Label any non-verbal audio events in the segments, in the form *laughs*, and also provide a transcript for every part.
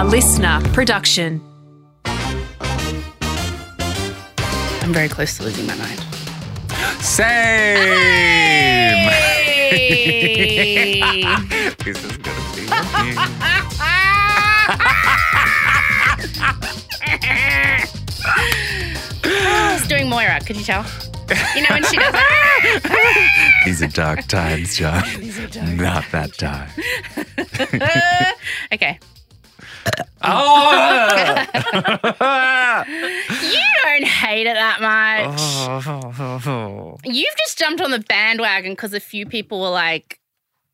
A LiSTNR production. I'm very close to losing my mind. Same. Hey! *laughs* this is gonna be. I was oh, doing Moira. Could you tell? You know when she does that? *laughs* These are dark times, John. *laughs* Are dark Not that time. okay. Oh! You don't hate it that much. oh. You've just jumped on the bandwagon because a few people were like,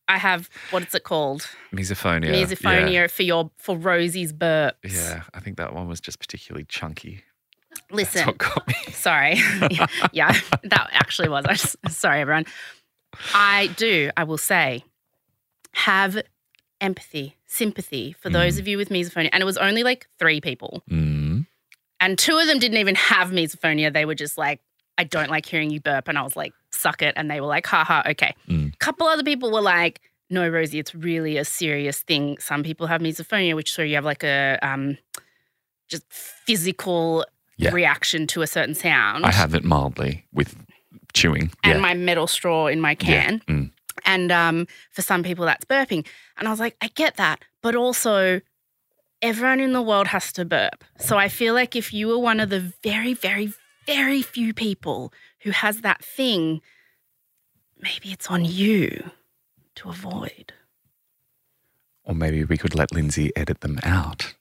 I have, what is it called? Misophonia. Misophonia for your, for Rosie's burps. Yeah. yeah, I think that one was just particularly chunky. Listen. That's what got me. *laughs* Sorry. *laughs* yeah, that actually was. I just, sorry, everyone. I do, I will say, have empathy, sympathy for those of you with misophonia. And it was only like three people. Mm. And two of them didn't even have misophonia. They were just like, I don't like hearing you burp. And I was like, suck it. And they were like, haha, okay. Mm. A couple other people were like, no, Rosie, it's really a serious thing. Some people have misophonia, which so you have like a um, just physical Yeah. reaction to a certain sound. I have it mildly with chewing. and yeah. my metal straw in my can. Yeah. Mm. And um, for some people, that's burping. And I was like, I get that. But also, everyone in the world has to burp. So I feel like if you were one of the very, very, very few people who has that thing, maybe it's on you to avoid. Or maybe we could let Lindsay edit them out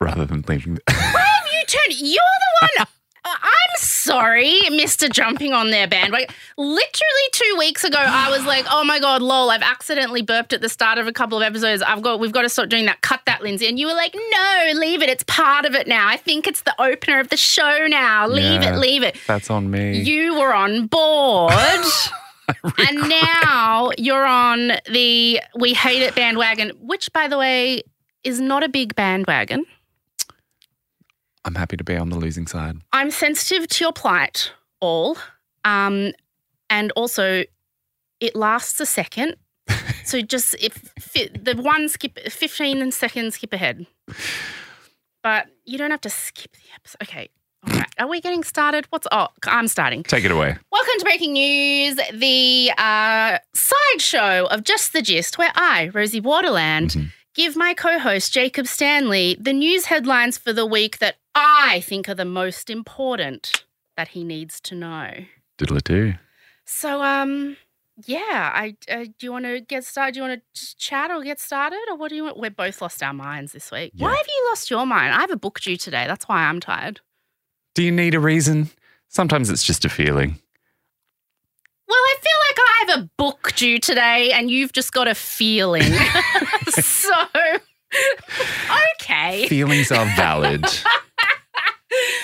rather than leaving. Have you turned? You're the one. *laughs* Uh, I'm sorry, Mr. Jumping on their bandwagon. Literally two weeks ago, I was *gasps* like, "Oh my god, lol! I've accidentally burped at the start of a couple of episodes. I've got, we've got to stop doing that. Cut that, Lindsay." And you were like, "No, leave it. It's part of it now. I think it's the opener of the show now. Leave Yeah. it, leave it." That's on me. You were on board. *laughs* *laughs* And now you're on the we hate it bandwagon, which, by the way, is not a big bandwagon. I'm happy to be on the losing side. I'm sensitive to your plight, all. Um, and also, it lasts a second. *laughs* so just if fi- the one skip, 15 seconds skip ahead. But you don't have to skip the episode. Okay. All right. Are we getting started? What's, oh, I'm starting. Take it away. Welcome to Breaking News, the uh, sideshow of Just the Gist, where I, Rosie Waterland, Mhm. give my co host, Jacob Stanley, the news headlines for the week that I think are the most important that he needs to know. Diddle it do. So, um, yeah, I uh, do you want to get started? Do you want to just chat or get started, or what do you want? We're both lost our minds this week. Why have you lost your mind? I have a book due today. That's why I'm tired. Do you need a reason? Sometimes it's just a feeling. Well, I feel like I have a book due today and you've just got a feeling. *laughs* *laughs* so, *laughs* okay. Feelings are valid.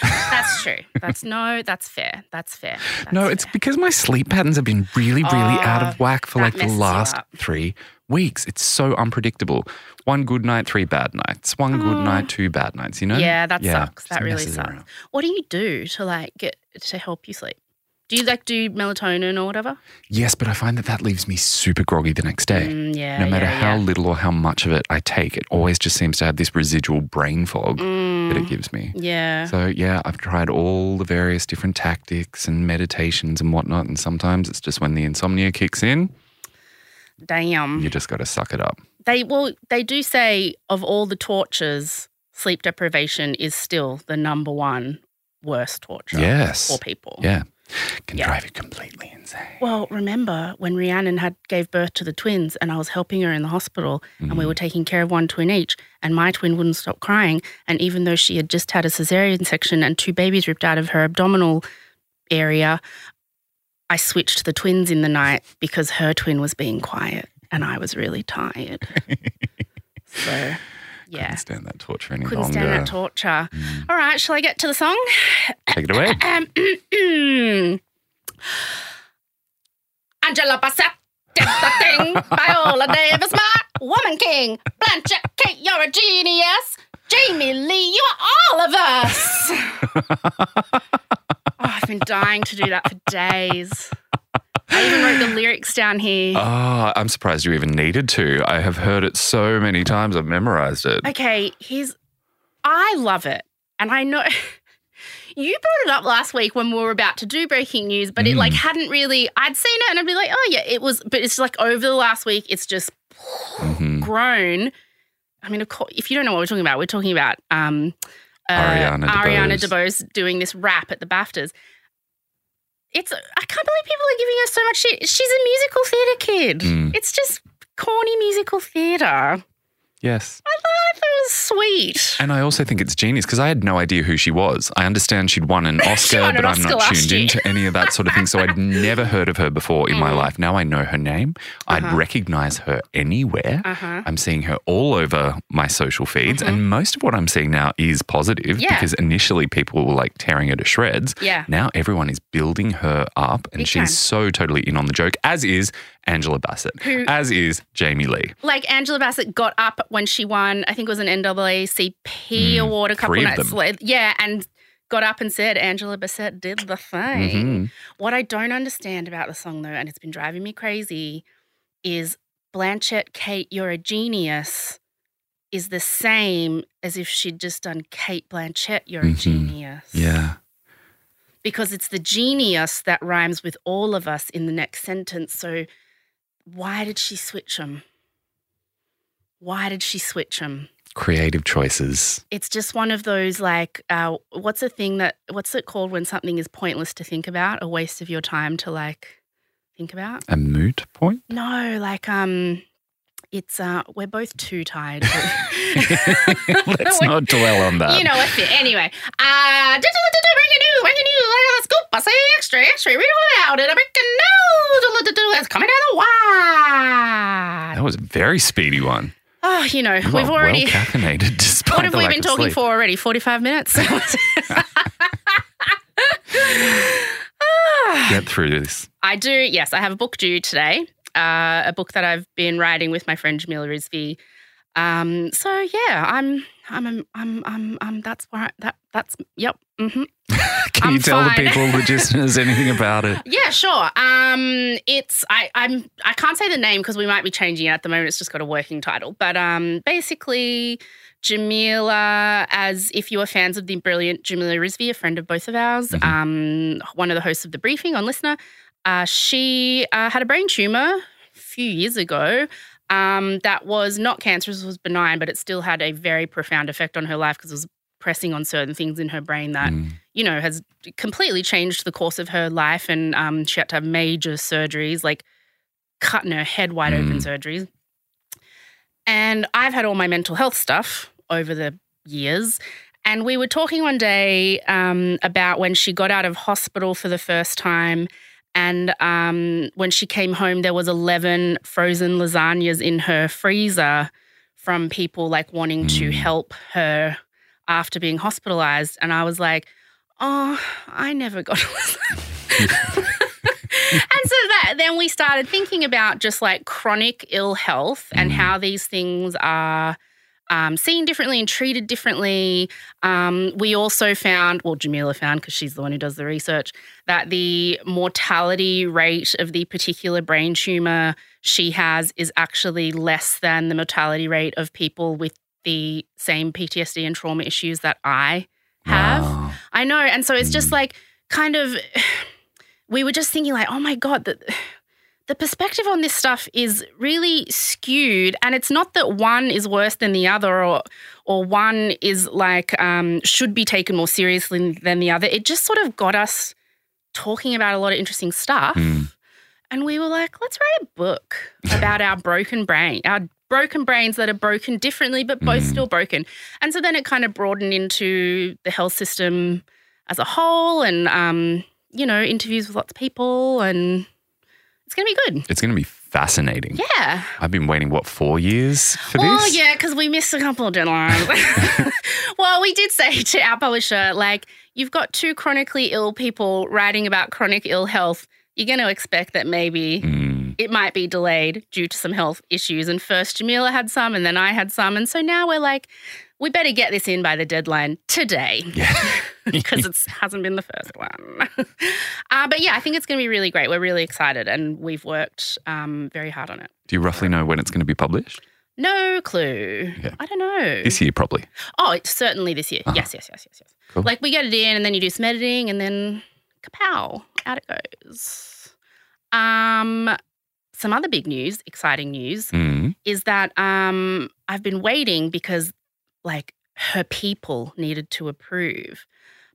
That's true. That's no, that's fair. That's fair. That's no, it's fair. because my sleep patterns have been really, really oh, out Oh, of whack for like the last three weeks. It's so unpredictable. One good night, three bad nights. One good Oh. night, two bad nights. You know? Yeah, that Yeah, sucks. That really sucks. around. What do you do to like get to help you sleep? Do you like do melatonin or whatever? Yes, but I find that that leaves me super groggy the next day. Mm, yeah. no matter yeah, how yeah. little or how much of it I take, it always just seems to have this residual brain fog that it Mm, gives me. yeah. So yeah, I've tried all the various different tactics and meditations and whatnot, and sometimes it's just when the insomnia kicks in, Damn. you just got to suck it up. They well, they do say of all the tortures, sleep deprivation is still the number one worst torture Yes, for people. yeah, can Yeah. drive you completely insane. Well, remember when Rhiannon had gave birth to the twins and I was helping her in the hospital and Mm. we were taking care of one twin each and my twin wouldn't stop crying and even though she had just had a cesarean section and two babies ripped out of her abdominal area, I switched the twins in the night because her twin was being quiet and I was really tired. *laughs* so, yeah. Couldn't stand that torture any Couldn't longer. stand that torture. Mm. All right, shall I get to the song? Take it away. *clears throat* Um, *clears throat* Angela Bassett did the thing. Viola Davis, my woman king. Blanchett Kate, you're a genius. Jamie Lee, you are all of us. *laughs* oh, I've been dying to do that for days. I even wrote the lyrics down here. Oh, I'm surprised you even needed to. I have heard it so many times. I've memorized it. Okay, here's. I love it. And I know. *laughs* You brought it up last week when we were about to do breaking news, but it like Mm. hadn't really. I'd seen it and I'd be like, oh yeah, it was. But it's like over the last week, it's just Mhm. *sighs* grown. I mean, of course, if you don't know what we're talking about, we're talking about um, uh, Ariana Ariana DeBose. DeBose doing this rap at the BAFTAs. It's I can't believe people are giving her so much shit. She's a musical theatre kid. Mm. It's just corny musical theatre. Yes. I thought it was sweet. And I also think it's genius because I had no idea who she was. I understand she'd won an *laughs* Oscar, won an but I'm not tuned year. into any of that sort of thing. So I'd *laughs* never heard of her before in my Mm. life. Now I know her name. I'd Uh-huh. recognize her anywhere. Uh huh. I'm seeing her all over my social feeds, and most of what I'm seeing now is positive Mm-hmm. Yeah. because initially people were like tearing her to shreds. Yeah. Now everyone is building her up, and Big she's time. so totally in on the joke, as is Angela Bassett, Who- as is Jamie Lee. Like Angela Bassett got up when she won, I think it was an NAACP Mm, award a couple nights later. Yeah, and got up and said Angela Bassett did the thing. Mhm. What I don't understand about the song though, and it's been driving me crazy, is Blanchett, Kate, you're a genius is the same as if she'd just done Kate Blanchett, you're a Mhm. genius. Yeah. Because it's the genius that rhymes with all of us in the next sentence. So why did she switch them? Why did she switch them? Creative choices. It's just one of those like, uh, what's a thing that, what's it called when something is pointless to think about, a waste of your time to like think about? A moot point? No, like, um, it's, uh, we're both too tired. *laughs* Let's not dwell on *laughs* that. You know. Anyway, uh, do, do, do, do, breaking news, breaking news, like a scoop. I say extra, extra, read it out. And a do, it's coming down the wire. that was a very speedy one. Oh, you know, You we've already. well caffeinated *laughs* despite What have we been talking sleep. for already? 45 minutes? *laughs* *sighs* Get through this. I do, yes. I have a book due today, uh, a book that I've been writing with my friend Jamila Rizvi. Um, so yeah, I'm, I'm, I'm, I'm, I'm, that's where I, that, that's, yep. Hmm *laughs* Can I'm you tell fine. the people, the listeners, *laughs* anything about it? Yeah, sure. Um, it's I I'm I can't say the name because we might be changing it at the moment. It's just got a working title, but um, basically, Jamila, as if you are fans of the brilliant Jamila Rizvi, a friend of both of ours, Mhm. um, one of the hosts of the briefing on LiSTNR, uh, she uh, had a brain tumor a few years ago. Um, that was not cancerous, it was benign, but it still had a very profound effect on her life because it was pressing on certain things in her brain that Mm. you know, has completely changed the course of her life. And um, she had to have major surgeries, like cutting her head wide open Mm. surgeries. And I've had all my mental health stuff over the years. And we were talking one day um, about when she got out of hospital for the first time. And um, when she came home, there was 11 frozen lasagnas in her freezer from people like wanting to Mm. help her after being hospitalized. And I was like, oh, I never got *laughs* a and so that then we started thinking about just like chronic ill health and Mm. how these things are um, seen differently and treated differently. Um, we also found, well, Jamila found because she's the one who does the research, that the mortality rate of the particular brain tumor she has is actually less than the mortality rate of people with the same PTSD and trauma issues that I have. Wow. I know. And so it's just Mm. like kind of *sighs* we were just thinking like, oh my God, the *sighs* the perspective on this stuff is really skewed. And it's not that one is worse than the other or or one is like um, should be taken more seriously than the other. It just sort of got us talking about a lot of interesting stuff. Mm. And we were like, let's write a book about our broken brain, our broken brains that are broken differently, but both Mm. still broken. And so then it kind of broadened into the health system as a whole and, um, you know, interviews with lots of people. And it's going to be good. It's going to be fascinating. Yeah. I've been waiting, what, four years for Well, this? yeah, because we missed a couple of deadlines. *laughs* well, we did say to our publisher, like, you've got two chronically ill people writing about chronic ill health. You're going to expect that maybe Mm. It might be delayed due to some health issues. And first Jamila had some, and then I had some. And so now we're like, we better get this in by the deadline today Yeah. *laughs* because it hasn't been the first one. *laughs* uh, but yeah, I think it's going to be really great. We're really excited and we've worked um, very hard on it. Do you roughly know when it's going to be published? No clue. Okay. I don't know. This year, probably. Oh, it's certainly this year. Uh-huh. Yes, yes, yes, yes, yes. Cool. Like we get it in and then you do some editing and then kapow, out it goes. Um, some other big news, exciting news, Mm. is that um I've been waiting because like her people needed to approve.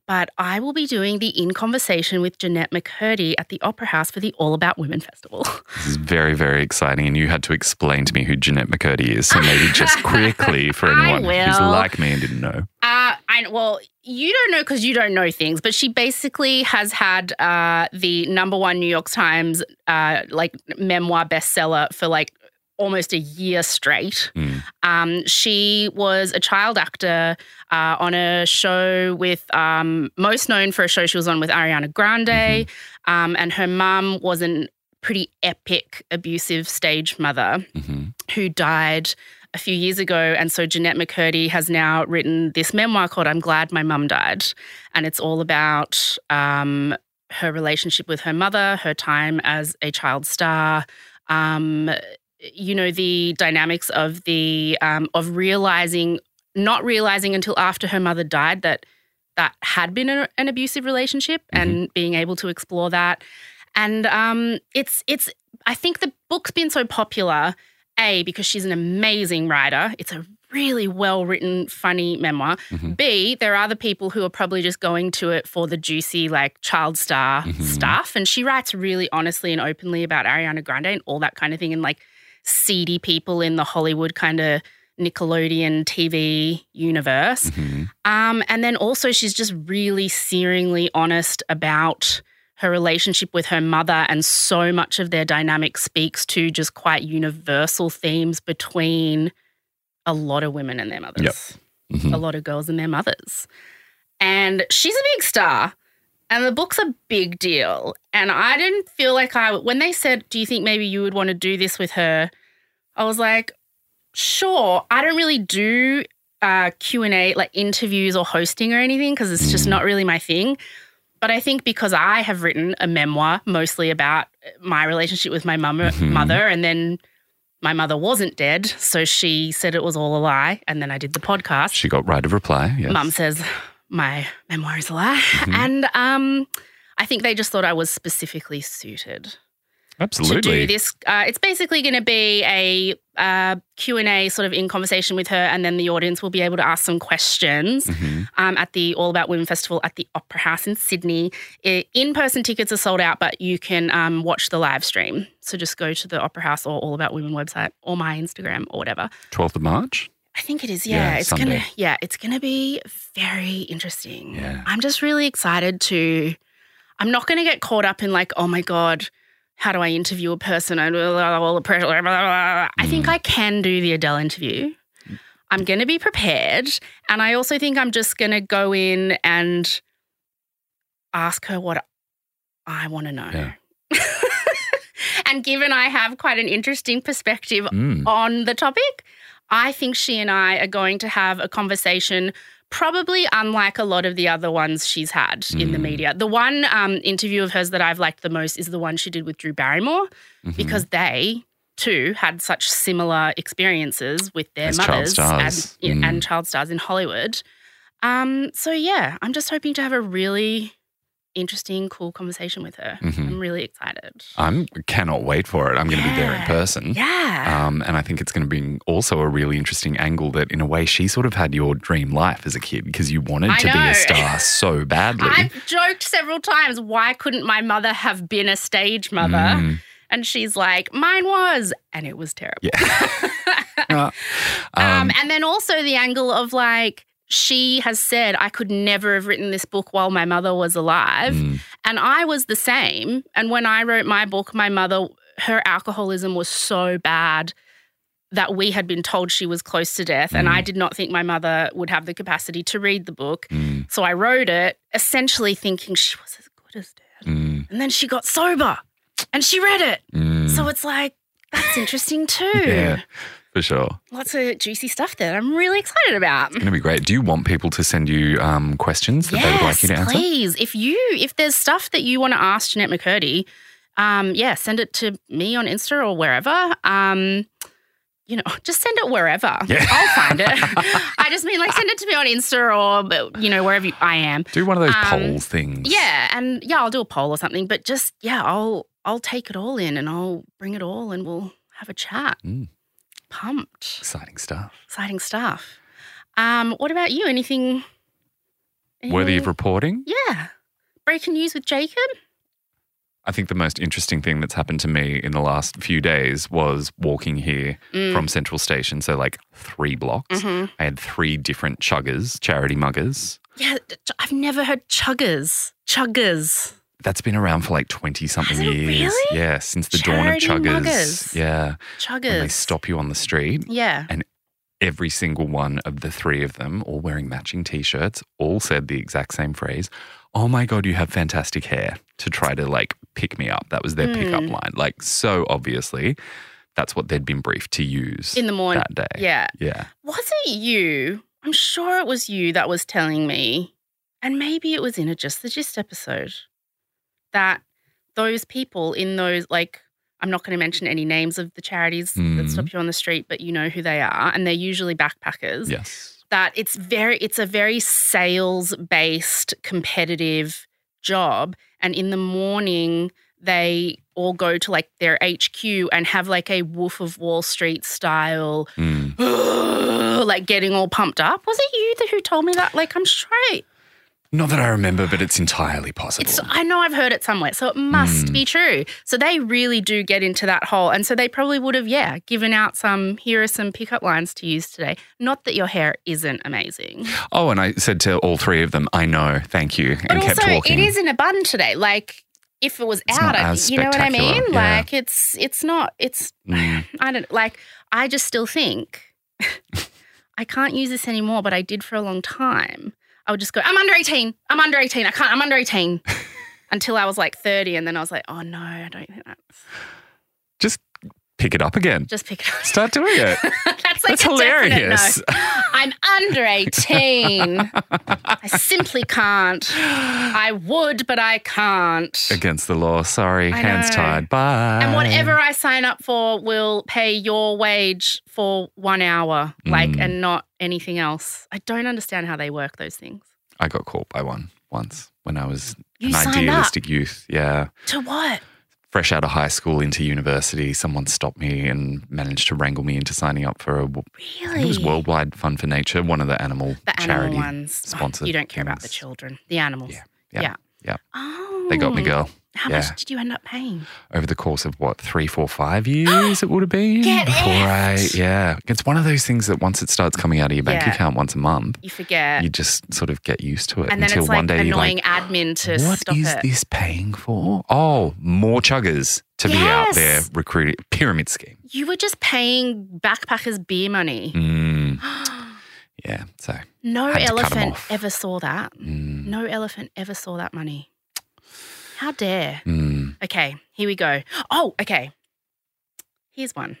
But I will be doing the In Conversation with Jennette McCurdy at the Opera House for the All About Women Festival. *laughs* This is very, very exciting. And you had to explain to me who Jennette McCurdy is. So maybe just *laughs* quickly for anyone who's like me and didn't know. Uh, I well, you don't know because you don't know things, but she basically has had uh, the number one New York Times uh, like memoir bestseller for like almost a year straight. Mm. Um, she was a child actor uh, on a show with um, most known for a show she was on with Ariana Grande, um, and her mum was an pretty epic abusive stage mother hmm who died a few years ago. And so Jennette McCurdy has now written this memoir called I'm Glad My Mum Died. And it's all about um, her relationship with her mother, her time as a child star. Um, you know the dynamics of the um, of realizing not realizing until after her mother died that that had been a, an abusive relationship and being able to explore that. And um, it's it's I think the book's been so popular a because she's an amazing writer. It's a really well written funny memoir. Mhm. b there are other people who are probably just going to it for the juicy like child star Mhm. stuff. And she writes really honestly and openly about ariana grande and all that kind of thing. And like seedy people in the hollywood kind of nickelodeon tv universe. Hmm um, and then also, she's just really searingly honest about her relationship with her mother, and so much of their dynamic speaks to just quite universal themes between a lot of women and their mothers, hmm a lot of girls and their mothers. And she's a big star, and the book's a big deal. And I didn't feel like I, when they said, Do you think maybe you would want to do this with her? I was like, Sure. I don't really do uh, Q and A like interviews or hosting or anything because it's just not really my thing. But I think because I have written a memoir mostly about my relationship with my mum, Mhm. mother, and then my mother wasn't dead, so she said it was all a lie, and then I did the podcast. She got right of reply. Yes. Mum says my memoirs is a lie, Mhm. and um, I think they just thought I was specifically suited Absolutely. to do this. Uh, it's basically going to be a uh, Q&A sort of in conversation with her and then the audience will be able to ask some questions Mhm. um, at the All About Women Festival at the Opera House in Sydney. I- in-person tickets are sold out, but you can um, watch the live stream. So just go to the Opera House or All About Women website or my Instagram or whatever. 12th of March. I think it is. Yeah, Yeah, it's Sunday. gonna. Yeah, it's gonna be very interesting. Yeah. I'm just really excited to. I'm not gonna get caught up in like, oh my god, how do I interview a person? I all the pressure. I think Mm. I can do the Adele interview. I'm gonna be prepared, and I also think I'm just gonna go in and ask her what I want to know. Yeah. *laughs* and given I have quite an interesting perspective Mm. on the topic. I think she and I are going to have a conversation, probably unlike a lot of the other ones she's had in the Mm. media. The one um, interview of hers that I've liked the most is the one she did with Drew Barrymore, Mhm. because they too had such similar experiences with their As mothers stars. And, Mm. and child stars in Hollywood. Um, so yeah, I'm just hoping to have a really interesting, cool conversation with her. Mhm. I'm really excited. I cannot wait for it. I'm going to be there in person. Yeah. Um, and I think it's going to be also a really interesting angle that, in a way, she sort of had your dream life as a kid because you wanted I to be a star so badly. I've joked several times, why couldn't my mother have been a stage mother? Mm, And she's like, mine was. And it was terrible. yeah. *laughs* um, Um, and then also the angle of like, she has said, I could never have written this book while my mother was alive. mm, And I was the same. And when I wrote my book, my mother, her alcoholism was so bad that we had been told she was close to death. And Mm. I did not think my mother would have the capacity to read the book. mm, So I wrote it essentially thinking she was as good as dead. mm, And then she got sober and she read it. mm. So it's like, that's interesting too. Yeah, for sure. Lots of juicy stuff that I'm really excited about. It's going to be great. Do you want people to send you um, questions that they would like you to Yes, answer? please. If you if there's stuff that you want to ask Jennette McCurdy, um, yeah, send it to me on Insta or wherever. Um, you know, *laughs* just send it wherever. Yeah. I'll find it. *laughs* I just mean like send it to me on Insta or you know wherever you, I am. Do one of those Um, polls things. Yeah, and yeah, I'll do a poll or something. But just yeah, I'll I'll take it all in and I'll bring it all and we'll have a chat. Mm. Pumped, Exciting stuff. exciting stuff. Um, what about you? Anything? Worthy of reporting? Yeah. Breaking news with Jacob? I think the most interesting thing that's happened to me in the last few days was walking here Mm. from Central Station. So, like three blocks. Mhm. I had three different chuggers, charity muggers. Yeah, I've never heard chuggers. Chuggers. That's been around for like 20 something years. really? Yeah, since the dawn of chuggers. muggers. Yeah. Chuggers. When they stop you on the street, Yeah. And every single one of the three of them, all wearing matching t shirts, all said the exact same phrase Oh my God, you have fantastic hair to try to like pick me up. That was their pickup Mm. line. Like, so obviously, that's what they'd been briefed to use In the morning. that day. Yeah. Yeah. Was it you? I'm sure it was you that was telling me, and maybe it was in a Just the Gist episode, that those people in those, like, I'm not going to mention any names of the charities that Mm. stop you on the street, but you know who they are, and they're usually backpackers. Yes. that it's very it's a very sales based competitive job and in the morning they all go to like their HQ and have like a Wolf of Wall Street style Mm. *gasps* like getting all pumped up was it you that who told me that like I'm straight Not that I remember, but it's entirely possible. it's I know I've heard it somewhere so it must Mm. be true so they really do get into that hole and so they probably would have yeah given out some here are some pickup lines to use today not that your hair isn't amazing oh, and I said to all three of them, I know, thank you, But and also, kept walking. it is in a bun today. Like, if it was It's out, I, you know what I mean? yeah. Like, it's it's not. It's Mm. *sighs* I don't like. I just still think *laughs* I can't use this anymore, but I did for a long time. I would just go, I'm under eighteen. I'm under eighteen. I can't. I'm under eighteen. *laughs* Until I was like thirty, and then I was like, oh no, I don't think that's. Pick it up again. Just pick it up. Start doing it. *laughs* that's like That's hilarious. no. *laughs* I'm under 18. I simply can't. I would, but I can't. Against the law. Sorry. I Hands know. tied. Bye. And whatever I sign up for will pay your wage for one hour, like, Mm. and not anything else. I don't understand how they work those things. I got caught by one once when I was You an signed up idealistic youth. Yeah. to what? Fresh out of high school into university, someone stopped me and managed to wrangle me into signing up for a. Really? it was Worldwide Fund for Nature, one of the animal the animal charity ones. Oh, sponsored you don't care about the children, the animals. Yeah, yeah, yeah. Oh, They got me, oh. girl. How Yeah. much did you end up paying? Over the course of what three, four, five years, *gasps* it would have been Get before I. Yeah, it's one of those things that once it starts coming out of your bank Yeah. account once a month, You forget. you just sort of get used to it and until it's like one day you're annoying like, admin to What is it. this paying for? Oh, more chuggers to be out there Yes. recruiting. Pyramid scheme. You were just paying backpackers beer money. Mm, *gasps* yeah. So, no Had to cut 'em elephant ever saw that. mm, No elephant ever saw that money. How dare? mm, Okay, here we go. Oh, okay. Here's one.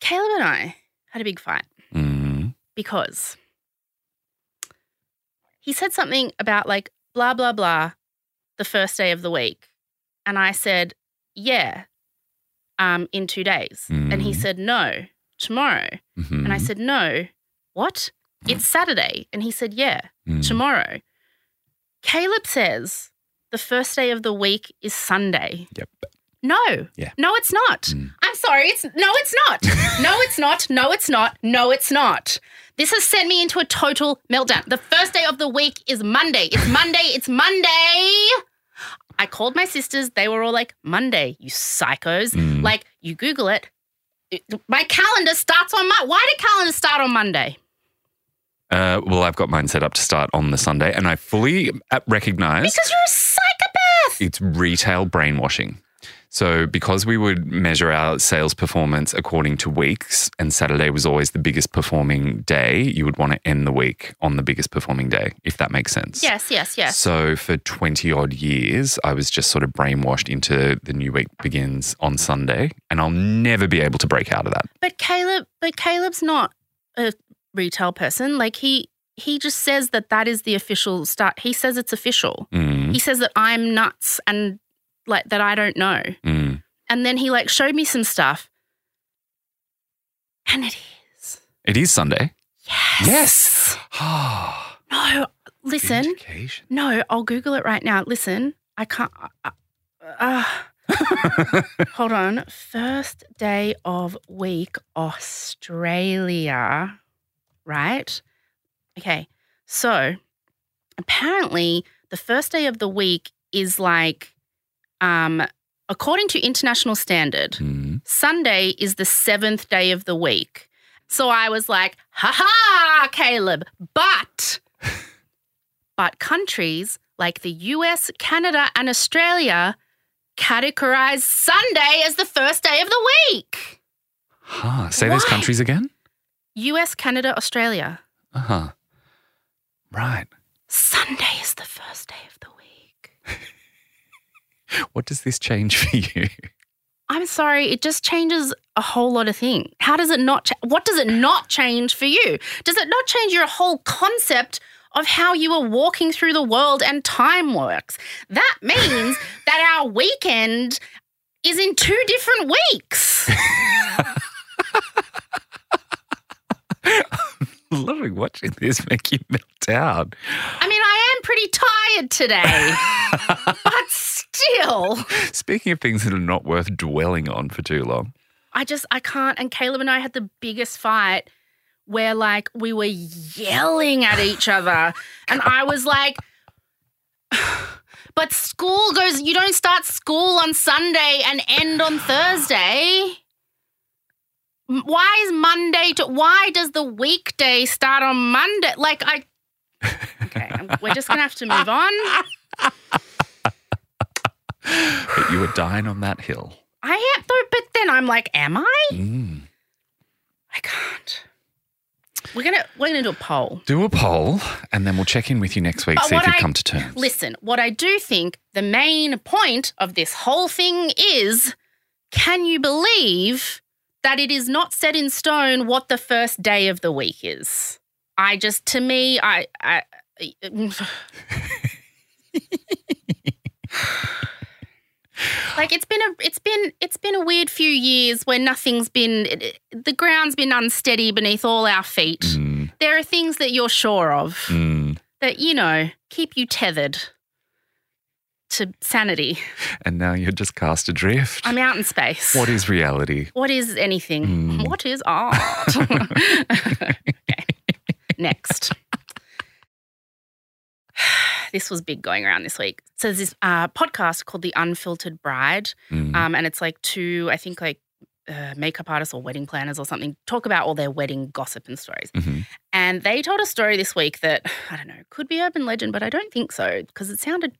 Caleb and I had a big fight mm. because he said something about like blah, blah, blah the first day of the week. And I said, yeah, um, in two days. And he Mhm. said, no, tomorrow. And I mhm, said, no, what? It's Saturday. And he said, yeah, mm. tomorrow. Caleb says the first day of the week is Sunday. Yep. No. Yeah. No, it's not. Mm. I'm sorry. It's no, it's not. *laughs* no, it's not. No, it's not. No, it's not. This has sent me into a total meltdown. The first day of the week is Monday. It's *laughs* Monday. It's Monday. I called my sisters. They were all like, Monday, you psychos. Mm. Like, you Google it. It- My calendar starts on my. Why did calendar start on Monday? Uh, well, I've got mine set up to start on the Sunday, and I fully uh, recognize Because you're a psychopath. it's retail brainwashing. So, because we would measure our sales performance according to weeks, and Saturday was always the biggest performing day, you would want to end the week on the biggest performing day, if that makes sense. Yes, yes, yes. So, for 20 odd years, I was just sort of brainwashed into the new week begins on Sunday, and I'll never be able to break out of that. But Caleb, but Caleb's not a retail person. Like he he just says that that is the official start. He says it's official. Mm, He says that I'm nuts and like that I don't know. mm. And then he like showed me some stuff. And it is. It is Sunday. Yes. Yes. *gasps* No, listen. No, I'll Google it right now. Listen, I can't. Uh, uh, *laughs* hold on. First day of week, Australia. Right? Okay. So apparently, the first day of the week is like, um, according to international standard, Mm. Sunday is the seventh day of the week. So I was like, ha ha, Caleb. But, *laughs* but countries like the US, Canada, and Australia categorize Sunday as the first day of the week. Huh. Say those countries again. US, Canada, Australia. Uh huh. Right. Sunday is the first day of the week. *laughs* What does this change for you? I'm sorry, it just changes a whole lot of things. How does it not? Cha- what does it not change for you? Does it not change your whole concept of how you are walking through the world and time works? That *laughs* means that our weekend is in two different weeks. *laughs* *laughs* Loving watching this make you melt down. I mean, I am pretty tired today, *laughs* but still, Speaking of things that are not worth dwelling on for too long. I just I can't. And Caleb and I had the biggest fight where like we were yelling at each other, *laughs* and I was like, *sighs* "But school goes. You don't start school on Sunday and end on Thursday." Why is Monday to? Why does the weekday start on Monday? Like I. Okay, we're just gonna have to move on. But you were dying on that hill. I am though, but then I'm like, am I? Mm. I can't. We're gonna we're gonna do a poll. Do a poll and then we'll check in with you next week, But see if you've I- come to terms. Listen, what I do think the main point of this whole thing is can you believe that it is not set in stone what the first day of the week is? I just, to me, I. I *sighs* like it's been a it's been it's been a weird few years where nothing's been the ground's been unsteady beneath all our feet Mm, there are things that you're sure of mm. that, you know, keep you tethered to sanity. And now you're just cast adrift. I'm out in space. what is reality? What is anything? Mm. What is art? okay. *laughs* Next. *sighs* This was big going around this week. So there's this uh, podcast called The Unfiltered Bride, Mm. um, and it's like two, I think, like uh, makeup artists or wedding planners or something talk about all their wedding gossip and stories. Mhm. And they told a story this week that, *sighs* I don't know, could be urban legend, but I don't think so because it sounded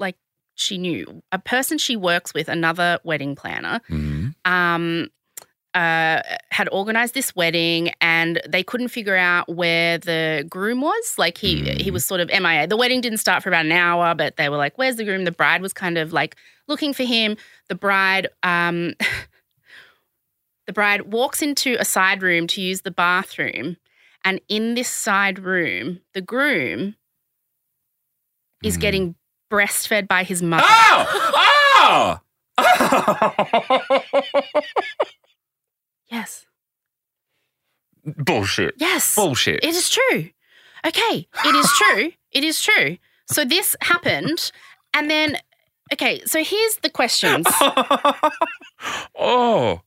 like she knew. A person she works with, another wedding planner, Mm. um, uh, had organized this wedding and they couldn't figure out where the groom was. Like he he Mm. was sort of MIA. The wedding didn't start for about an hour, but they were like, "Where's the groom?" The bride was kind of like looking for him. The bride, um, *laughs* the bride walks into a side room to use the bathroom, and in this side room, the groom is Mm. getting breastfed by his mother. Oh! Oh! Yes, Bullshit. yes. Bullshit. It is true. Okay, it is true. *laughs* It is true. So this happened, and then okay. So here's the questions. *laughs* oh.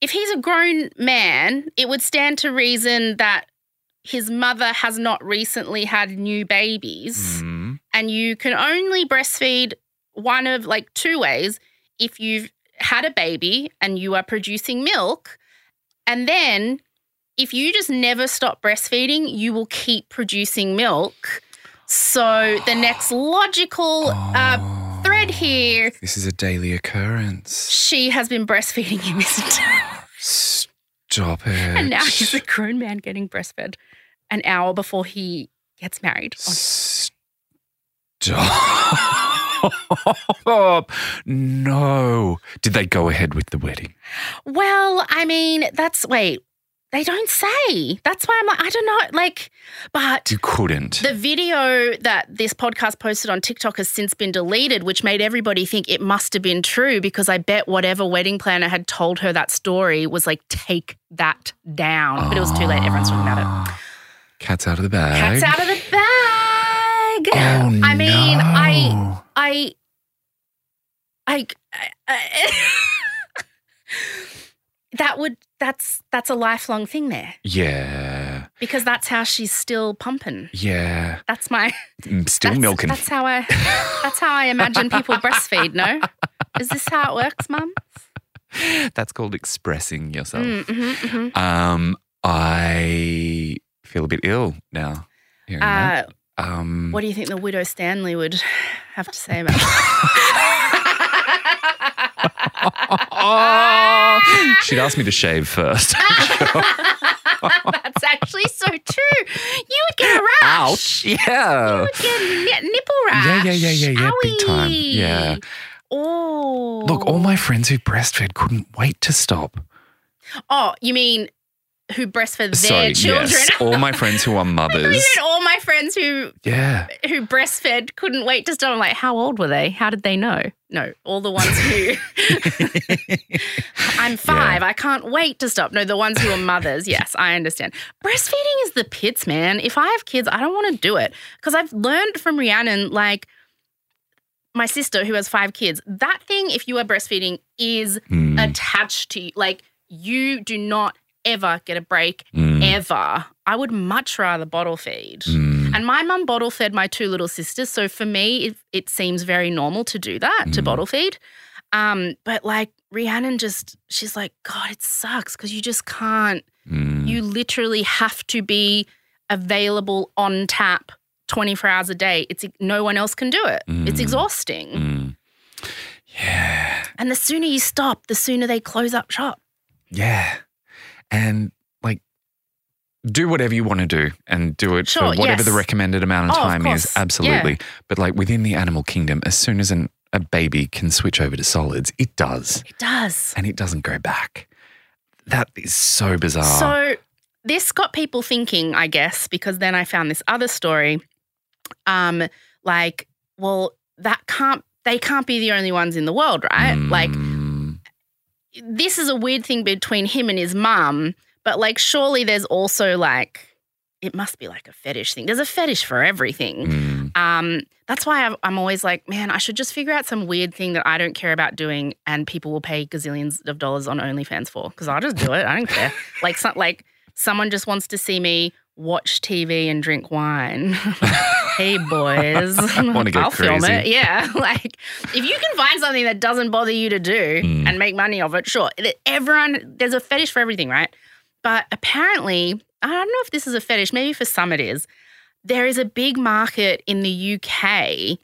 If he's a grown man, it would stand to reason that his mother has not recently had new babies, Mm. And you can only breastfeed one of like two ways. If you've had a baby and you are producing milk, and then if you just never stop breastfeeding, you will keep producing milk. So the next logical uh, Oh. thread here This is a daily occurrence. she has been breastfeeding him entire Stop it. And now he's a grown man getting breastfed an hour before he gets married. Stop. no. Did they go ahead with the wedding? Well, I mean, that's wait, they don't say. That's why I'm like, I don't know. Like, but You couldn't. the video that this podcast posted on TikTok has since been deleted, which made everybody think it must have been true because I bet whatever wedding planner had told her that story was like, take that down. But it was too late. Everyone's talking about it. Cat's out of the bag. Cat's out of the bag. Oh, I mean, I, no. I, I, I *laughs* that would that's that's a lifelong thing there Yeah. because that's how she's still pumping. Yeah. That's my Mm, Still that's, milking. That's how I that's how I imagine people *laughs* breastfeed. No, is this how it works, Mum? That's called expressing yourself. Mm, mhm, mhm. Um, I feel a bit ill now. Uh, Um, what do you think the widow Stanley would have to say about? oh, *laughs* she'd ask me to shave first. *laughs* That's actually so true. You would get a rash. Ouch! Yeah. You would get a nipple rash. Yeah, yeah, yeah, yeah, yeah, big time. Owie. Yeah. Oh. Look, all my friends who breastfed couldn't wait to stop. Oh, you mean who breastfed their Sorry, children? yes. All my *laughs* friends who are mothers. meant all my friends who Yeah. who breastfed couldn't wait to stop. I'm like, how old were they? How did they know? No, all the ones who *laughs* I'm five. I can't wait to stop. No, the ones who are mothers. *laughs* Yes, I understand. Breastfeeding is the pits, man. If I have kids, I don't want to do it because I've learned from Rhiannon, like my sister who has five kids, that thing, if you are breastfeeding, is Mm, attached to you. Like you do not ever get a break mm, ever. I would much rather bottle feed. mm. And my mum bottle fed my two little sisters. So for me, it, it seems very normal to do that, to Mm. bottle feed. Um, but like Rhiannon just, she's like, God, it sucks because you just can't, Mm. you literally have to be available on tap 24 hours a day. It's no one else can do it. It's Mm. exhausting. Mm. Yeah. And the sooner you stop, the sooner they close up shop. Yeah. And like, do whatever you want to do and do it Sure, for whatever yes. the recommended amount of Oh, of time is. course. Absolutely. But like within the animal kingdom, as soon as an, a baby can switch over to solids, it does. It does. And it doesn't go back. That is so bizarre. So this got people thinking, I guess, because then I found this other story. Um, like, well, that can't they can't be the only ones in the world, right? Like Mm, this is a weird thing between him and his mum, but like surely there's also like it must be like a fetish thing. There's a fetish for everything. mm, Um, that's why I'm always like, man, I should just figure out some weird thing that I don't care about doing, and people will pay gazillions of dollars on OnlyFans for because I'll just do it. I don't care. *laughs* like, some, like someone just wants to see me watch TV and drink wine. *laughs* hey, boys, *laughs* Wanna get I'll film crazy. it. Yeah, *laughs* like if you can find something that doesn't bother you to do Mm. and make money of it, sure. Everyone, there's a fetish for everything, right? But apparently, I don't know if this is a fetish. Maybe for some it is there is a big market in the UK,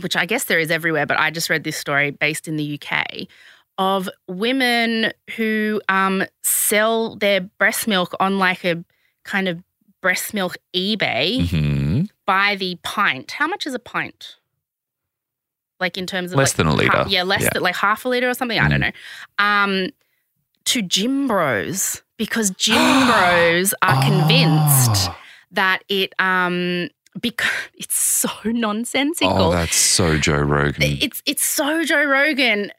which I guess there is everywhere, but I just read this story based in the UK of women who um, sell their breast milk on like a kind of breast milk eBay mhm. by the pint. How much is a pint? Like in terms of Less like than a ha- litre. yeah, less Yeah. than like half a liter or something. I don't Mm. know. Um, to gym bros because gym bros *gasps* are convinced Oh. that it um because *laughs* it's so nonsensical. Oh, that's so Joe Rogan. it's it's so Joe Rogan.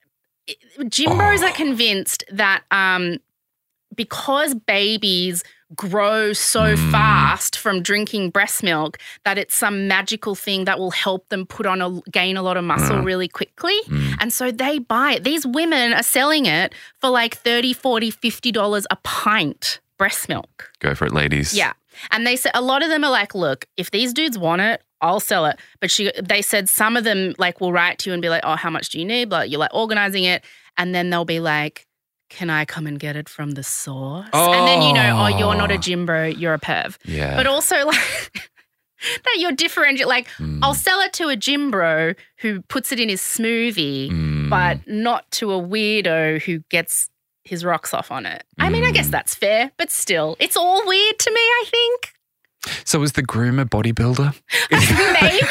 It- Gym bros Oh. are convinced that um because babies grow so Mm. fast from drinking breast milk that it's some magical thing that will help them put on a gain a lot of muscle Mm. really quickly. Mm. And so they buy it. These women are selling it for like 30, 40, 50 dollars a pint breast milk. Go for it, ladies. Yeah. And they said a lot of them are like, look, if these dudes want it, I'll sell it. But she they said some of them like will write to you and be like, oh, how much do you need? Like you're like organizing it. And then they'll be like, can I come and get it from the source? And then you know, oh, you're not a Oh. gym bro, you're a perv. Yeah. But also like *laughs* that you're different. Like, I'll sell it to a gym bro who puts it in his smoothie, Mm. but not to a weirdo who gets his rocks off on it. I mean, I guess that's fair, but still, it's all weird to me, I think. So was the groom a bodybuilder? *laughs* Maybe.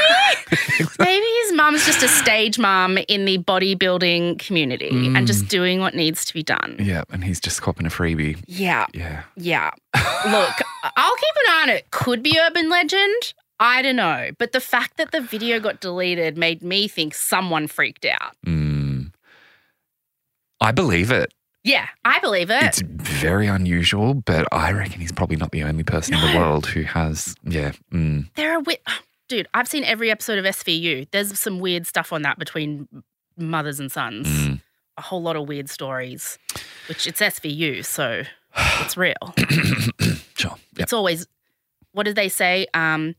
Maybe his mum's just a stage mum in the bodybuilding community and just doing what needs to be done. yeah, and he's just copping a freebie. Yeah. Yeah. Yeah. Look, *laughs* I'll keep an eye on it. Could be urban legend. I don't know. But the fact that the video got deleted made me think someone freaked out. Mm. I believe it. Yeah, I believe it. It's very unusual, but I reckon he's probably not the only person in the world who has, yeah. Mm. there are wi- *sighs* dude, I've seen every episode of SVU. There's some weird stuff on that between mothers and sons. Mm. A whole lot of weird stories, which it's SVU, so *sighs* it's real. *coughs* Sure. Yep. It's always what did they say? Um,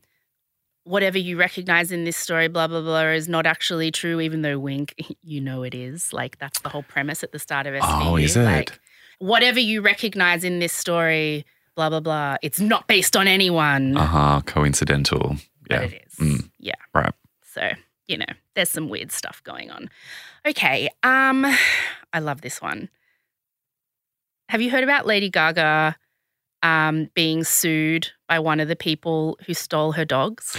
whatever you recognize in this story, blah blah blah, is not actually true, even though wink, *laughs* you know it is. Like that's the whole premise at the start of SVU. Oh, is it? Like, whatever you recognize in this story, blah blah blah, it's not based on anyone, Uh huh. Coincidental. but Yeah. it is. Mm. Yeah. Right. So, you know, there's some weird stuff going on. Okay. Um, *sighs* I love this one. Have you heard about Lady Gaga um, being sued by one of the people who stole her dogs?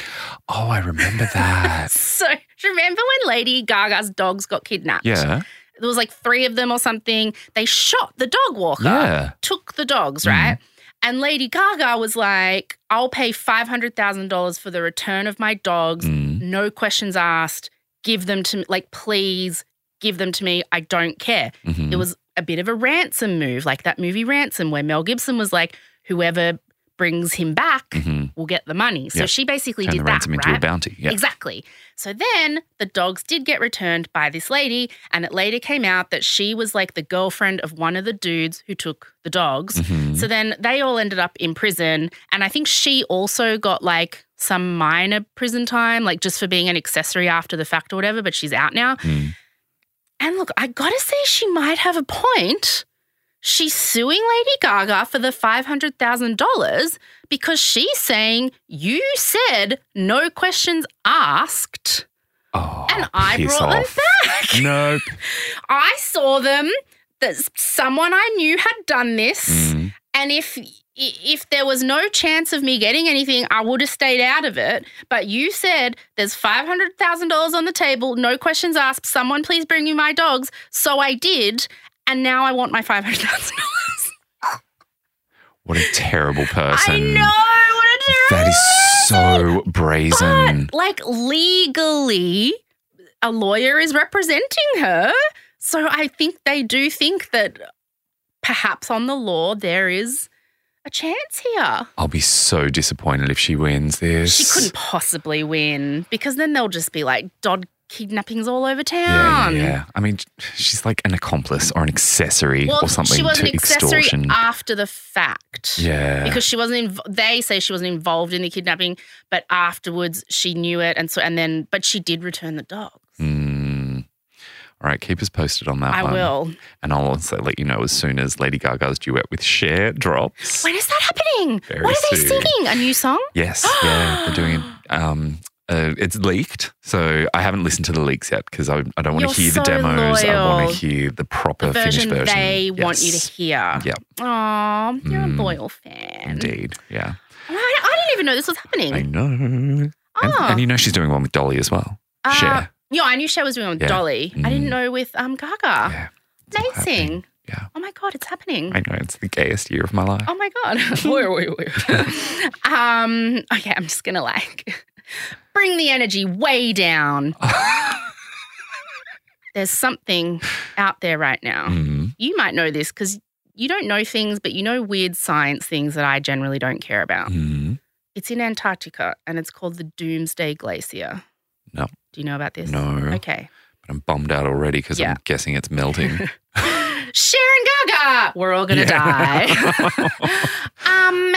Oh, I remember *laughs* that. So, remember when Lady Gaga's dogs got kidnapped? yeah. There was like three of them or something. They shot the dog walker Yeah. took the dogs, Mhm. right? And Lady Gaga was like, I'll pay $500,000 for the return of my dogs. Mm. No questions asked. Give them to me. Like, please give them to me. I don't care. Mhm. It was a bit of a ransom move, like that movie Ransom, where Mel Gibson was like, whoever brings him back Mhm. will get the money. So Yeah. she basically Turn did the that. ransom into a bounty. Yeah. Exactly. So then the dogs did get returned by this lady, and it later came out that she was like the girlfriend of one of the dudes who took the dogs. Mhm. So then they all ended up in prison, and I think she also got like some minor prison time, like just for being an accessory after the fact or whatever, but she's out now. Mm. And look, I gotta say, she might have a point. She's suing Lady Gaga for the $500,000 because she's saying, You said no questions asked, Oh, and I brought off. them back. *laughs* Nope. I saw them, that someone I knew had done this. Mm. And if if there was no chance of me getting anything, I would have stayed out of it. But you said there's five hundred thousand dollars on the table, no questions asked. Someone please bring me my dogs. So I did, and now I want my five hundred thousand dollars. What a terrible person. I know what a terrible. That is so brazen. But like legally, a lawyer is representing her. So I think they do think that perhaps on the law there is a chance here. I'll be so disappointed if she wins this. She couldn't possibly win because then they'll just be like dog kidnappings all over town. yeah, yeah. I mean, she's like an accomplice or an accessory Well, or something she was to an accessory extortion. after the fact. yeah. Because she wasn't, inv- they say she wasn't involved in the kidnapping, but afterwards she knew it, and so and then, but she did return the dogs. Mm. All right, keep us posted on that I one. will. And I'll also let you know as soon as Lady Gaga's duet with Cher drops. When is that happening? Very what are they singing? A new song? Yes, yeah, they're doing it. *gasps* Um, uh, it's leaked, so I haven't listened to the leaks yet because I, I don't want You're to hear so the demos. I want to hear the proper The version, finished version. they want you to hear. Yep, Aw, you're Mm. a loyal fan. indeed. Yeah, I, I didn't even know this was happening. I know. And, Oh. and you know she's doing one with Dolly as well. Uh, Cher. Yeah, I knew Cher was doing it with Yeah. Dolly. I Mm. didn't know with um Gaga. Yeah, Amazing. Yeah, Oh my god, it's happening. I know. It's the gayest year of my life. Oh my god. *laughs* wait, wait, wait. *laughs* um, okay, I'm just gonna like bring the energy way down. *laughs* There's something out there right now. Mhm. You might know this because you don't know things, but you know weird science things that I generally don't care about. Mhm. It's in Antarctica and it's called the Doomsday Glacier. No. Do you know about this? No, Okay. but I'm bummed out already because Yeah. I'm guessing it's melting. *laughs* *laughs* Sharon Gaga, we're all gonna die. um,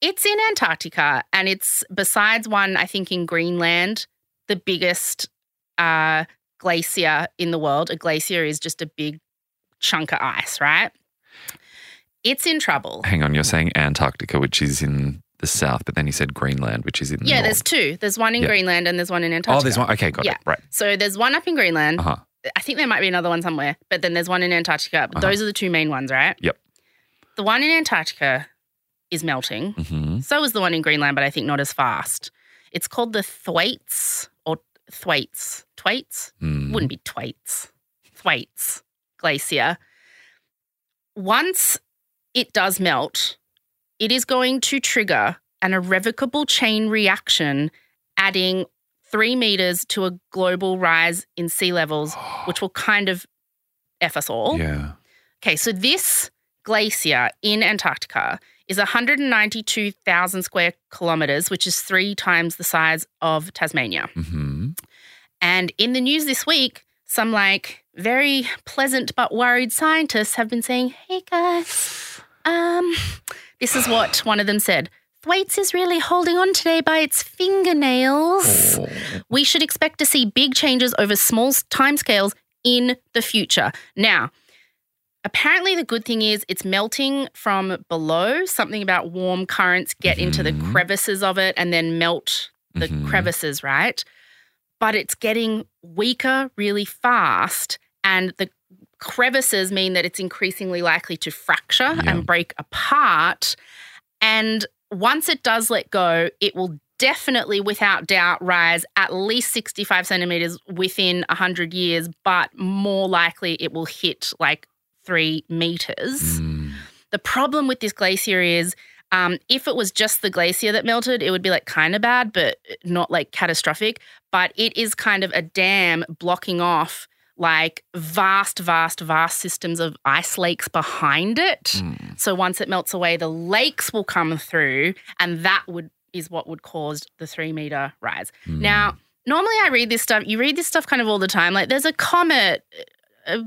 it's in Antarctica, and it's besides one, I think in Greenland, the biggest uh, glacier in the world. A glacier is just a big chunk of ice, right? It's in trouble. Hang on, you're saying Antarctica, which is in the south, but then you said Greenland, which is in the Yeah, north. there's two. There's one in Yeah. Greenland and there's one in Antarctica. Oh, there's one. Okay, got Yeah. it. Right. So there's one up in Greenland. Uh huh. I think there might be another one somewhere, but then there's one in Antarctica. But Uh-huh. those are the two main ones, right? Yep. The one in Antarctica is melting. hmm So is the one in Greenland, but I think not as fast. It's called the Thwaites or Thwaites. Thwaites? Mm. Wouldn't be Thwaites. Thwaites Glacier. Once it does melt, it is going to trigger an irrevocable chain reaction, adding three meters to a global rise in sea levels, *gasps* which will kind of F us all. Yeah. Okay, so this glacier in Antarctica is 192,000 square kilometers, which is three times the size of Tasmania. hmm And in the news this week, some like very pleasant but worried scientists have been saying, hey guys, um, this is what *sighs* one of them said. Thwaites is really holding on today by its fingernails. Oh. We should expect to see big changes over small timescales in the future. Now, apparently, the good thing is it's melting from below. Something about warm currents get into the Mhm. crevices of it and then melt the Mhm. crevices, right? But it's getting weaker really fast. And the crevices mean that it's increasingly likely to fracture Yeah. and break apart. And once it does let go, it will definitely, without doubt, rise at least 65 centimeters within 100 years, but more likely it will hit like three meters. Mm. The problem with this glacier is um, if it was just the glacier that melted, it would be like kind of bad, but not like catastrophic. But it is kind of a dam blocking off like vast, vast, vast systems of ice lakes behind it. Mm. So once it melts away, the lakes will come through, and that would is what would cause the three meter rise. Mm. Now, normally I read this stuff. You read this stuff kind of all the time. Like there's a comet. A,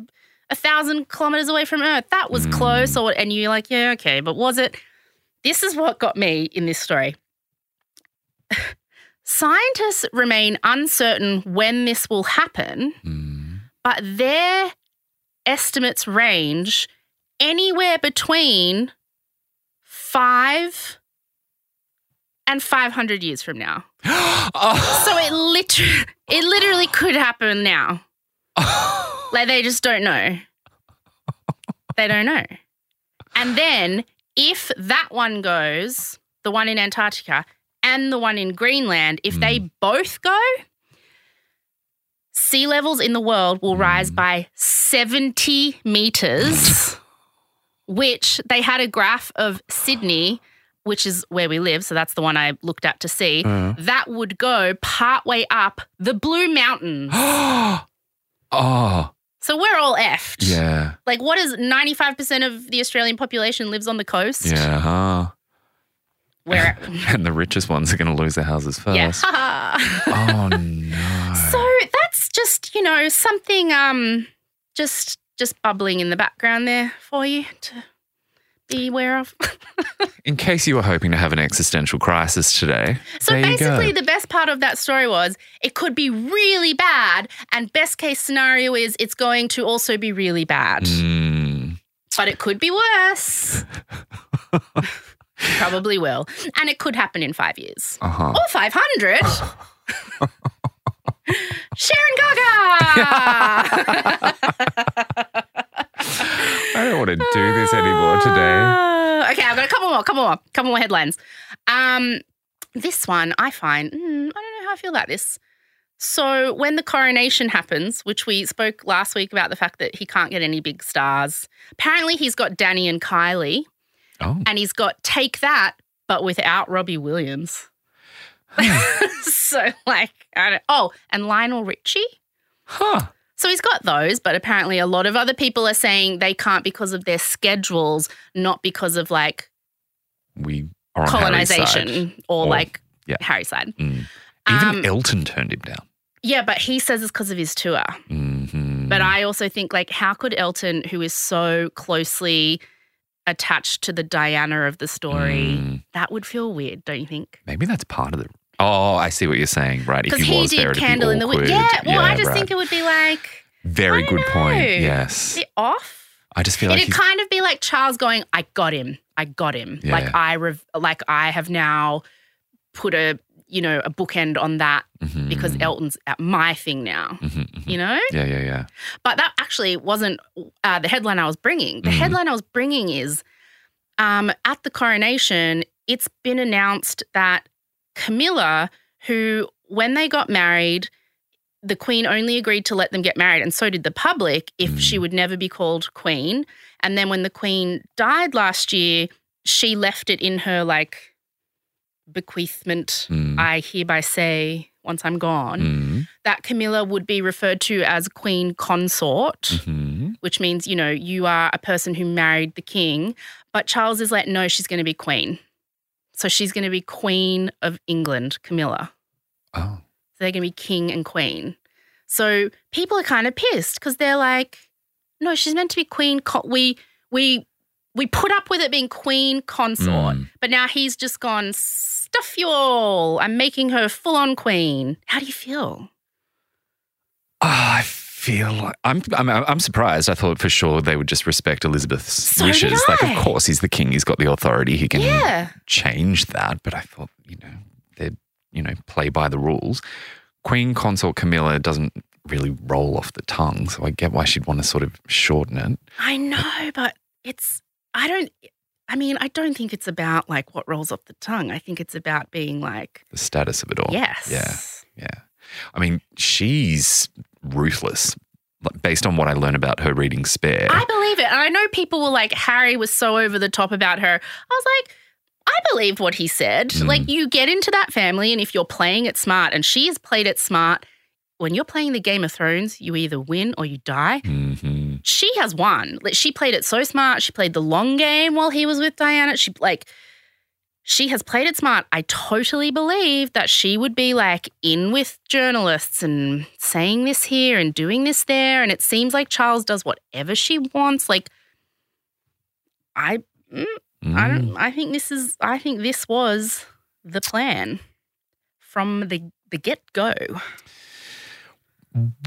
a thousand kilometers away from Earth. That was Mm. close, or and you're like, yeah, okay, but was it? This is what got me in this story. *laughs* Scientists remain uncertain when this will happen, Mm. but their estimates range anywhere between five and 500 years from now. oh. *gasps* So it literally, it literally could happen now. Like they just don't know. They don't know. And then if that one goes, the one in Antarctica and the one in Greenland, if they both go, sea levels in the world will rise Mm. by 70 meters, which they had a graph of Sydney, which is where we live. So that's the one I looked at to see. Uh. That would go partway up the Blue Mountains. oh. *gasps* So we're all effed. Yeah. Like, what is 95% of the Australian population lives on the coast? Yeah. Huh. Where, *laughs* and the richest ones are going to lose their houses first. yeah. *laughs* Oh no. so that's just, you know, something um just just bubbling in the background there for you to be aware of. *laughs* In case you were hoping to have an existential crisis today, So there you go. basically the best part of that story was it could be really bad and best case scenario is it's going to also be really bad. Mm. But it could be worse. *laughs* Probably will. And it could happen in 5 years. Uh-huh. Or 500. *laughs* Sharon Gaga. I don't want to do this anymore today. Uh, okay, I've got a couple more, couple more, couple more headlines. Um, this one I find, mm, I don't know how I feel about this. So when the coronation happens, which we spoke last week about the fact that he can't get any big stars, apparently he's got Danny and Kylie, Oh. and he's got Take That, but without Robbie Williams. *laughs* so like, I don't, oh, and Lionel Richie. Huh. So he's got those, but apparently a lot of other people are saying they can't because of their schedules, not because of like We are on Harry's side. colonization or, Or- like yeah. Harry's side. Mm. Even Um, Elton turned him down. Yeah, but he says it's because of his tour. hmm But I also think like how could Elton, who is so closely attached to the Diana of the story, Mm. that would feel weird, don't you think? Maybe that's part of the. Oh, I see what you're saying. Right. If Because he he was there, did it'd Candle in the Wind. Yeah, well, I just right. think it would be like Very good don't point. know. Yes. off? I just feel like It'd kind of be like Charles going, I got him. I got him. Yeah. Like I rev- like I have now put a you know a bookend on that Mhm. because Elton's at my thing now. Mhm, mhm. You know, Yeah, yeah, yeah. but that actually wasn't uh, the headline I was bringing. The Mhm. headline I was bringing is um, at the coronation, it's been announced that Camilla, who when they got married, the Queen only agreed to let them get married, and so did the public if she Mm. would never be called Queen. And then when the Queen died last year, she left it in her like bequeathment. Mm. I hereby say, once I'm gone, Mm. that Camilla would be referred to as Queen Consort, Mhm. which means, you know, you are a person who married the king. But Charles is like, no, she's going to be Queen. So she's going to be Queen of England, Camilla. Oh. So they're going to be king and queen. So people are kind of pissed because they're like, no, she's meant to be queen. We we we put up with it being queen consort, Mm. but now he's just gone stuff you all. I'm making her full on queen. How do you feel? Ah, I feel like I'm, I'm I'm surprised. I thought for sure they would just respect Elizabeth's So wishes. Like, of course, he's the king. He's got the authority. He can Yeah. change that. But I thought, you know, they'd you know play by the rules. Queen consort Camilla doesn't really roll off the tongue, so I get why she'd want to sort of shorten it. I know, but it's I don't I mean, I don't think it's about like what rolls off the tongue. I think it's about being like, The status of it all. yes. Yeah. Yeah. I mean, she's ruthless. Based on what I learned about her reading Spare. I believe it. And I know people were like, Harry was so over the top about her. I was like, I believe what he said. Mm. Like, you get into that family, and if you're playing it smart, and she has played it smart, when you're playing the Game of Thrones, you either win or you die. hmm She has won. Like, she played it so smart. She played the long game while he was with Diana. She, like, she has played it smart. I totally believe that she would be like in with journalists and saying this here and doing this there. And it seems like Charles does whatever she wants. Like, I, mm, I don't. I think this is. I think this was the plan from the the get go.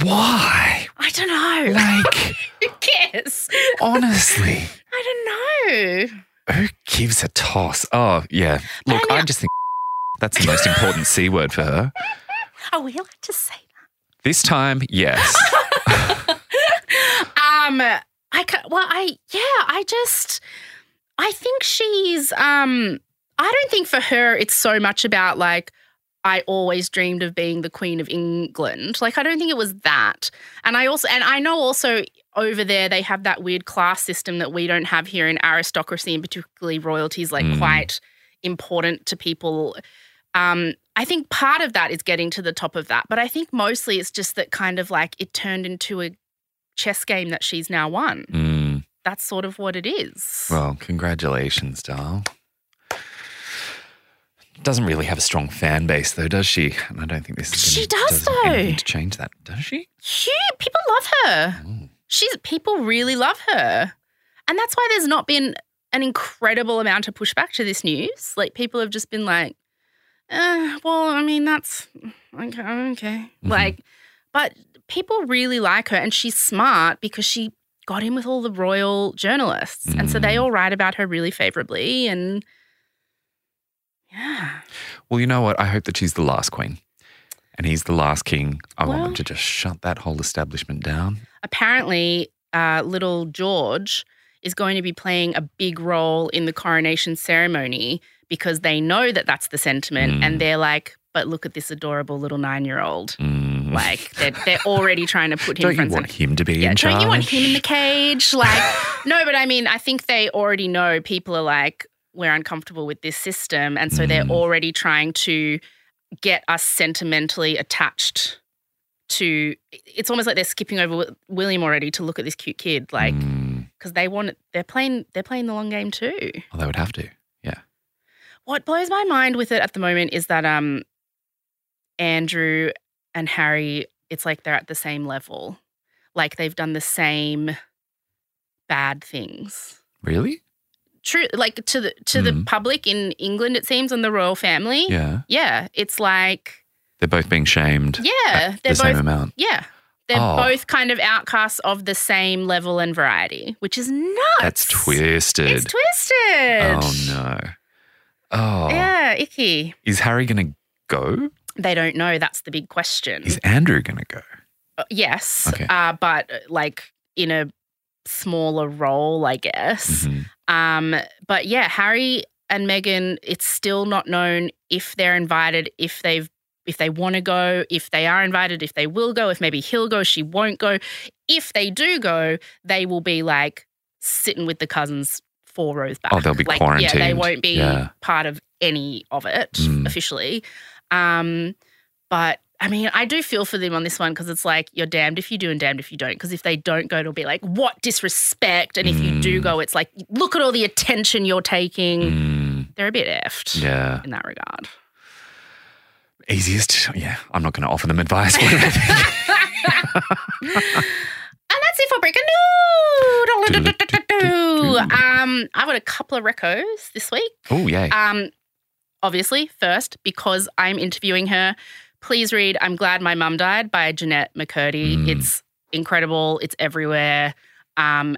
Why? I don't know. Like, *laughs* Who cares? honestly, I don't know. Who gives a toss? Oh, yeah. But Look, I I just think that's the most important C word for her. Are we allowed to say that? This time, yes. *laughs* Um, I can well, I yeah, I just I think she's um I don't think for her it's so much about like I always dreamed of being the queen of England. Like I don't think it was that. And I also and I know also over there they have that weird class system that we don't have here in aristocracy and particularly royalty is like Mm. quite important to people. Um, I think part of that is getting to the top of that, but I think mostly it's just that kind of like it turned into a chess game that she's now won. Mm, That's sort of what it is. well, congratulations, doll. Doesn't really have a strong fan base, though, does she? And I don't think this is. She does, though. To change that, does she? Huge. People love her. Oh. She's people really love her. And that's why there's not been an incredible amount of pushback to this news. Like people have just been like, eh, well, I mean, that's okay, okay. Mhm. Like, but people really like her and she's smart because she got in with all the royal journalists. And so they Mm. all write about her really favorably and yeah. Well, you know what? I hope that she's the last queen, and he's the last king. I want them to just shut that whole establishment down. Apparently uh, little George is going to be playing a big role in the coronation ceremony because they know that that's the sentiment Mm. and they're like, but look at this adorable little nine year old. Mm. Like they're, they're already trying to put *laughs* him don't you want center. him to be Yeah, in charge? don't you want him in the cage? Like, *laughs* no, but I mean, I think they already know people are like, we're uncomfortable with this system. And so they're Mm. already trying to get us sentimentally attached to it's almost like they're skipping over William already to look at this cute kid, like Mm. because they want. They're playing. They're playing the long game too. Well, they would have to. Yeah. What blows my mind with it at the moment is that um, Andrew and Harry, it's like they're at the same level, like they've done the same bad things. Really? True, like to the to the Mm. public in England, it seems, and the royal family. Yeah. yeah, it's like They're both being shamed. yeah, the they're same both amount. yeah, They're Oh. both kind of outcasts of the same level and variety, which is nuts. That's twisted. It's twisted. Oh no. Oh. Yeah, icky. Is Harry going to go? They don't know. That's the big question. Is Andrew going to go? Uh, yes, Okay. uh, but uh, like in a smaller role, I guess. Mhm. Um, but yeah, Harry and Meghan, it's still not known if they're invited, if they've if they want to go, if they are invited, if they will go, if maybe he'll go, she won't go. If they do go, they will be like sitting with the cousins four rows back. Oh, they'll be like, Yeah, they won't be Yeah. part of any of it Mm. officially. Um, but I mean, I do feel for them on this one because it's like you're damned if you do and damned if you don't. Because if they don't go, it'll be like, what disrespect. And if you do Mm. go, it's like, look at all the attention you're taking. Mm, They're a bit effed yeah. in that regard. Easiest. Yeah. I'm not going to offer them advice. *laughs* What do they think? And that's it for breaking news. um, I've got a couple of recos this week. oh, yay. Um, obviously, first, because I'm interviewing her, please read I'm Glad My Mum Died by Jennette McCurdy. Mm. It's incredible, it's everywhere. Um,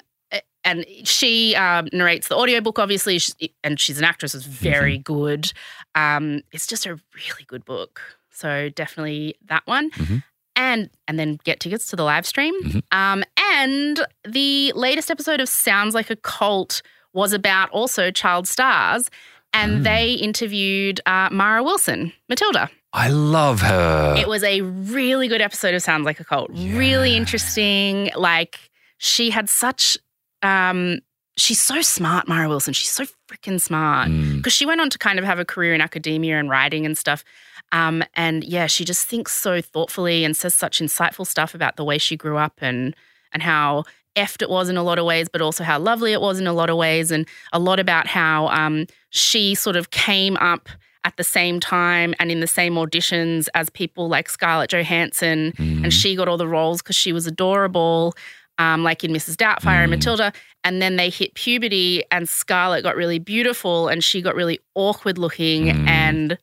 and she um, narrates the audiobook, obviously, and she's an actress, is very good. Um, it's just a really good book. So definitely that one. Mhm. And and then get tickets to the live stream. Mhm. Um, and the latest episode of Sounds Like a Cult was about also child stars, and Mm. they interviewed uh, Mara Wilson, Matilda. I love her. It was a really good episode of Sounds Like a Cult. Really interesting. Like she had such um she's so smart, Mara Wilson. She's so freaking smart. Mm, Because she went on to kind of have a career in academia and writing and stuff. Um, and yeah, she just thinks so thoughtfully and says such insightful stuff about the way she grew up and and how effed it was in a lot of ways, but also how lovely it was in a lot of ways, and a lot about how um, she sort of came up at the same time and in the same auditions as people like Scarlett Johansson, mm. and she got all the roles because she was adorable, um, like in Mrs. Doubtfire and Mm. Matilda. And then they hit puberty, and Scarlett got really beautiful, and she got really awkward looking, Mm. and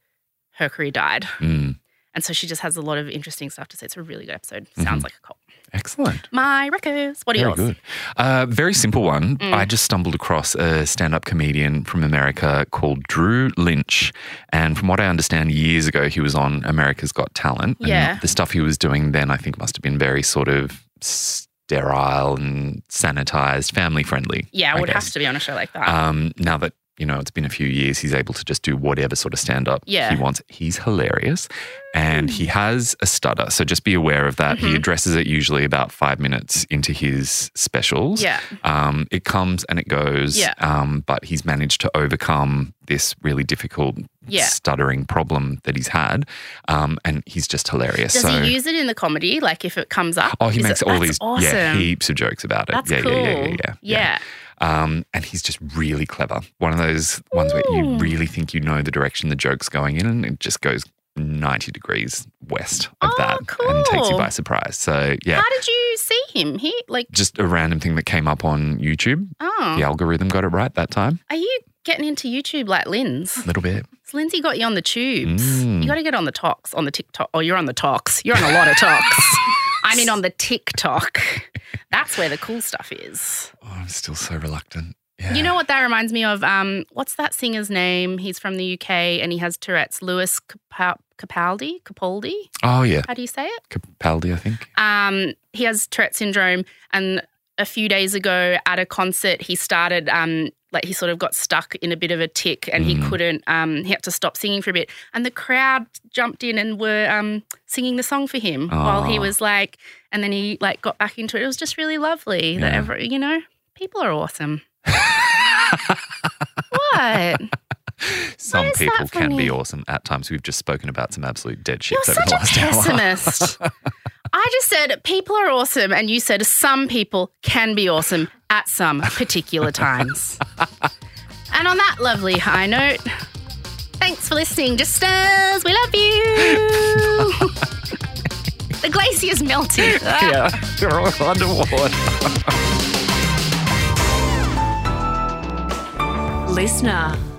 her career died. Mm. And so she just has a lot of interesting stuff to say. It's a really good episode. Sounds Mhm. like a cult. Excellent. My records. What are Very yours? good. Uh, very simple one. Mm. I just stumbled across a stand up comedian from America called Drew Lynch. And from what I understand, years ago, he was on America's Got Talent. And Yeah. The stuff he was doing then, I think, must have been very sort of sterile and sanitized, family friendly. Yeah, I would guess. have to be on a show like that. Um, now that you know it's been a few years, he's able to just do whatever sort of stand up Yeah. he wants. He's hilarious, and he has a stutter, so just be aware of that. He Mhm. addresses it usually about five minutes into his specials. yeah. Um, it comes and it goes. Yeah. Um, but he's managed to overcome this really difficult Yeah. stuttering problem that he's had, um, and he's just hilarious. Does so. he use it in the comedy? Like if it comes up? Oh, he makes it- all these awesome. yeah heaps of jokes about it. That's yeah, cool. yeah, yeah, yeah, yeah, Yeah. Um, and he's just really clever. One of those ones where you really think you know the direction the joke's going in, and it just goes 90 degrees west of Oh, that and takes you by surprise. So, yeah, How did you see him? He like just a random thing that came up on YouTube. oh, The algorithm got it right that time. are you getting into YouTube like Linz? A little bit. Lindsay got you on the tubes? Mm. You got to get on the talks on the TikTok. Oh, you're on the talks. You're on a lot of talks. *laughs* I mean, on the TikTok. That's where the cool stuff is. Oh, I'm still so reluctant. Yeah. You know what that reminds me of? Um, what's that singer's name? He's from the UK and he has Tourette's. Lewis Capaldi? Capaldi? Oh, yeah. How do you say it? Capaldi, I think. Um, he has Tourette syndrome, and a few days ago at a concert, he started um, like he sort of got stuck in a bit of a tick, and he Mm. couldn't. Um, he had to stop singing for a bit, and the crowd jumped in and were um, singing the song for him while he was like, and then he like got back into it. It was just really lovely that every, you know, people are awesome. *laughs* what? Some people can be awesome at times. We've just spoken about some absolute dead shit You're over the such a last hour. *laughs* pessimist. I just said people are awesome, and you said some people can be awesome at some particular times. *laughs* and on that lovely high note, thanks for listening, Justers. We love you. *laughs* the glacier's melted. yeah, they're all underwater. LiSTNR.